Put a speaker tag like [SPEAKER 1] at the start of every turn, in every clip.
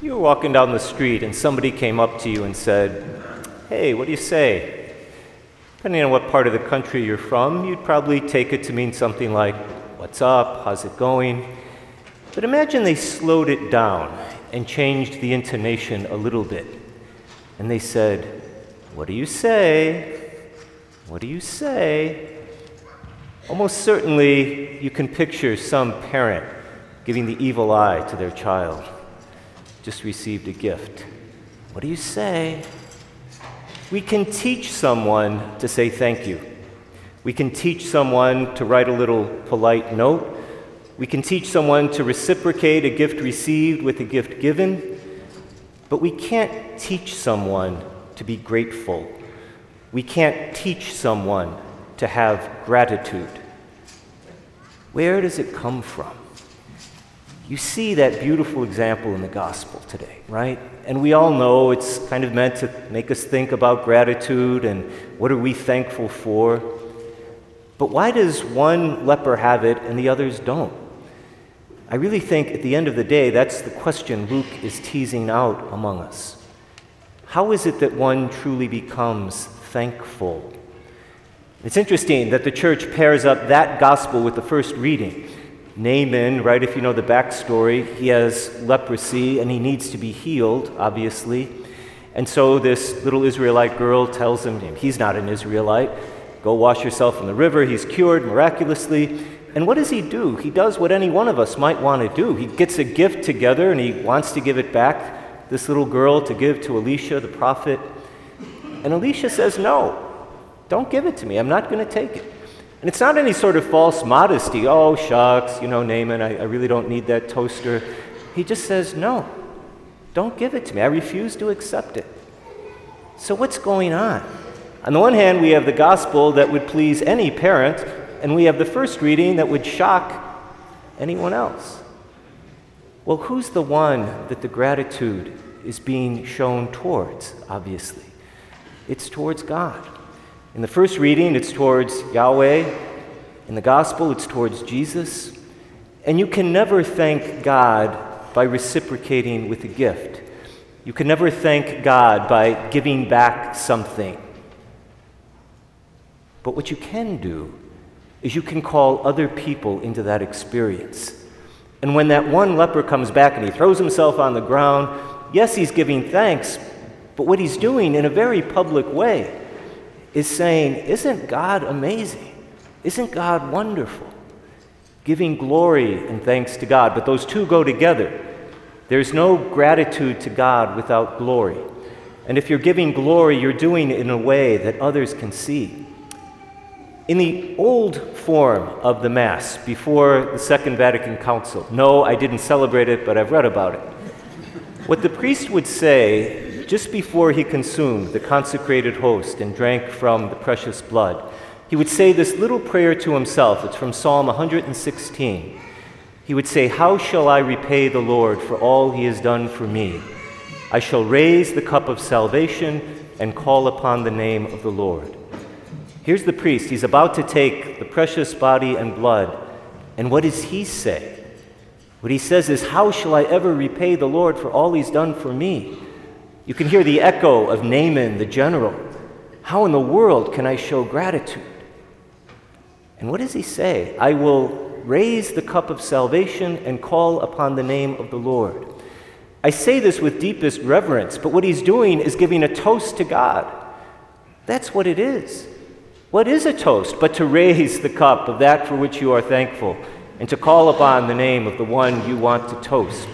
[SPEAKER 1] You were walking down the street and somebody came up to you and said, Hey, what do you say? Depending on what part of the country you're from, you'd probably take it to mean something like, What's up? How's it going? But imagine they slowed it down and changed the intonation a little bit. And they said, What do you say? What do you say? Almost certainly, you can picture some parent giving the evil eye to their child. Just received a gift. What do you say? We can teach someone to say thank you. We can teach someone to write a little polite note. We can teach someone to reciprocate a gift received with a gift given. But we can't teach someone to be grateful. We can't teach someone to have gratitude. Where does it come from? You see that beautiful example in the gospel today, right? And we all know it's kind of meant to make us think about gratitude and what are we thankful for. But why does one leper have it and the others don't? I really think at the end of the day, that's the question Luke is teasing out among us. How is it that one truly becomes thankful? It's interesting that the church pairs up that gospel with the first reading. Naaman, right, if you know the backstory, he has leprosy and he needs to be healed, obviously. And so this little Israelite girl tells him, he's not an Israelite, go wash yourself in the river. He's cured miraculously. And what does he do? He does what any one of us might want to do. He gets a gift together and he wants to give it back, this little girl, to give to Elisha, the prophet. And Elisha says, No, don't give it to me. I'm not going to take it. And it's not any sort of false modesty. Oh, shucks, you know, Naaman, I, I really don't need that toaster. He just says, No, don't give it to me. I refuse to accept it. So, what's going on? On the one hand, we have the gospel that would please any parent, and we have the first reading that would shock anyone else. Well, who's the one that the gratitude is being shown towards, obviously? It's towards God. In the first reading, it's towards Yahweh. In the gospel, it's towards Jesus. And you can never thank God by reciprocating with a gift. You can never thank God by giving back something. But what you can do is you can call other people into that experience. And when that one leper comes back and he throws himself on the ground, yes, he's giving thanks, but what he's doing in a very public way is saying, Isn't God amazing? Isn't God wonderful? Giving glory and thanks to God. But those two go together. There's no gratitude to God without glory. And if you're giving glory, you're doing it in a way that others can see. In the old form of the Mass, before the Second Vatican Council, no, I didn't celebrate it, but I've read about it. What the priest would say just before he consumed the consecrated host and drank from the precious blood, he would say this little prayer to himself. It's from Psalm 116. He would say, How shall I repay the Lord for all he has done for me? I shall raise the cup of salvation and call upon the name of the Lord. Here's the priest. He's about to take the precious body and blood. And what does he say? What he says is, How shall I ever repay the Lord for all he's done for me? You can hear the echo of Naaman the general. How in the world can I show gratitude? And what does he say? I will raise the cup of salvation and call upon the name of the Lord. I say this with deepest reverence, but what he's doing is giving a toast to God. That's what it is. What is a toast but to raise the cup of that for which you are thankful and to call upon the name of the one you want to toast?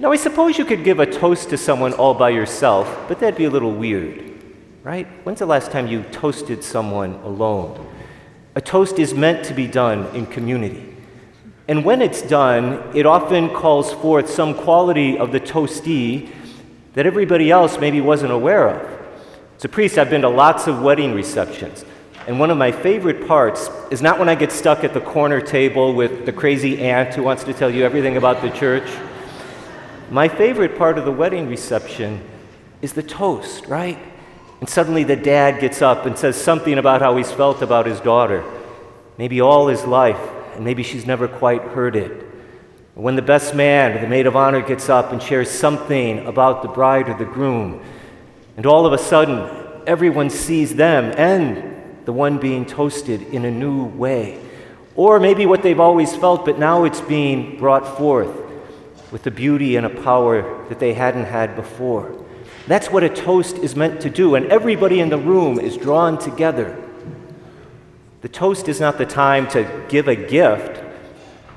[SPEAKER 1] Now, I suppose you could give a toast to someone all by yourself, but that'd be a little weird, right? When's the last time you toasted someone alone? A toast is meant to be done in community. And when it's done, it often calls forth some quality of the toastee that everybody else maybe wasn't aware of. As a priest, I've been to lots of wedding receptions. And one of my favorite parts is not when I get stuck at the corner table with the crazy aunt who wants to tell you everything about the church. My favorite part of the wedding reception is the toast, right? And suddenly the dad gets up and says something about how he's felt about his daughter, maybe all his life, and maybe she's never quite heard it. When the best man or the maid of honor gets up and shares something about the bride or the groom, and all of a sudden everyone sees them and the one being toasted in a new way. Or maybe what they've always felt, but now it's being brought forth with a beauty and a power that they hadn't had before. That's what a toast is meant to do, and everybody in the room is drawn together. The toast is not the time to give a gift,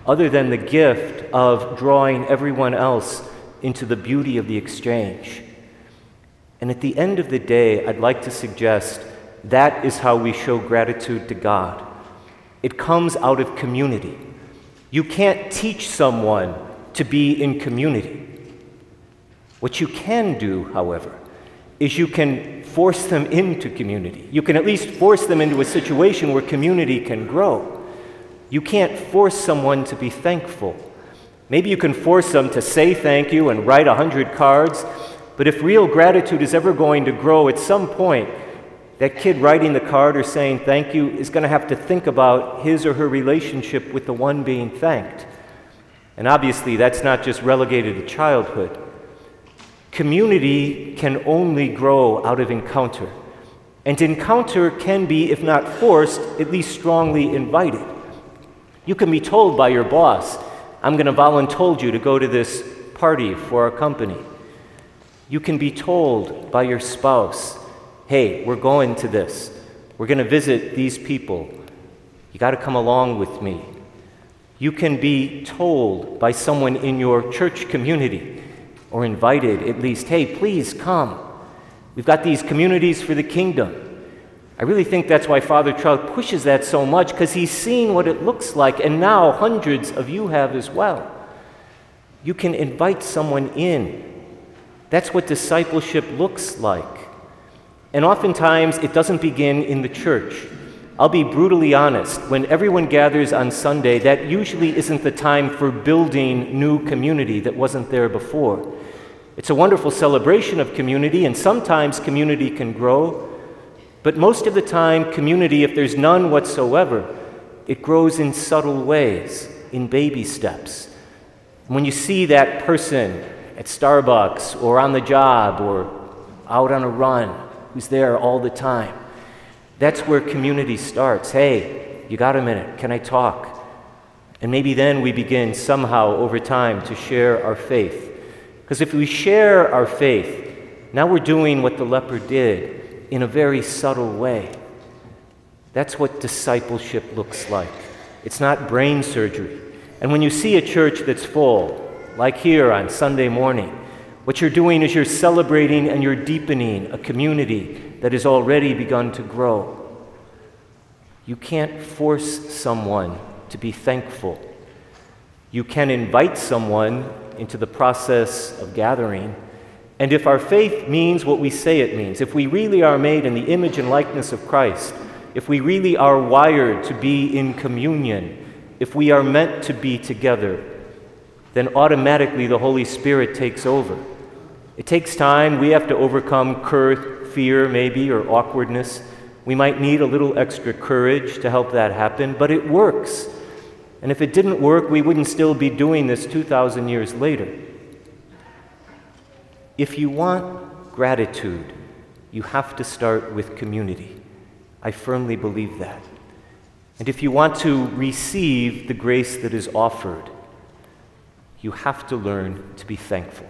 [SPEAKER 1] other than the gift of drawing everyone else into the beauty of the exchange. And at the end of the day, I'd like to suggest that is how we show gratitude to God. It comes out of community. You can't teach someone to be in community. What you can do, however, is you can force them into community. You can at least force them into a situation where community can grow. You can't force someone to be thankful. Maybe you can force them to say thank you and write a hundred cards, but if real gratitude is ever going to grow, at some point, that kid writing the card or saying thank you is going to have to think about his or her relationship with the one being thanked. And obviously, that's not just relegated to childhood. Community can only grow out of encounter. And encounter can be, if not forced, at least strongly invited. You can be told by your boss, I'm going to volunteer you to go to this party for our company. You can be told by your spouse, hey, we're going to this. We're going to visit these people. You got to come along with me. You can be told by someone in your church community, or invited at least, hey, please come. We've got these communities for the kingdom. I really think that's why Father Trout pushes that so much because he's seen what it looks like, and now hundreds of you have as well. You can invite someone in. That's what discipleship looks like. And oftentimes, it doesn't begin in the church. I'll be brutally honest. When everyone gathers on Sunday, that usually isn't the time for building new community that wasn't there before. It's a wonderful celebration of community, and sometimes community can grow. But most of the time, community, if there's none whatsoever, it grows in subtle ways, in baby steps. When you see that person at Starbucks or on the job or out on a run who's there all the time, that's where community starts. Hey, you got a minute? Can I talk? And maybe then we begin somehow over time to share our faith. Because if we share our faith, now we're doing what the leper did in a very subtle way. That's what discipleship looks like. It's not brain surgery. And when you see a church that's full, like here on Sunday morning, what you're doing is you're celebrating and you're deepening a community that has already begun to grow. You can't force someone to be thankful. You can invite someone into the process of gathering. And if our faith means what we say it means, if we really are made in the image and likeness of Christ, if we really are wired to be in communion, if we are meant to be together, then automatically the Holy Spirit takes over. It takes time. We have to overcome cur- fear, maybe, or awkwardness. We might need a little extra courage to help that happen, but it works. And if it didn't work, we wouldn't still be doing this 2,000 years later. If you want gratitude, you have to start with community. I firmly believe that. And if you want to receive the grace that is offered, you have to learn to be thankful.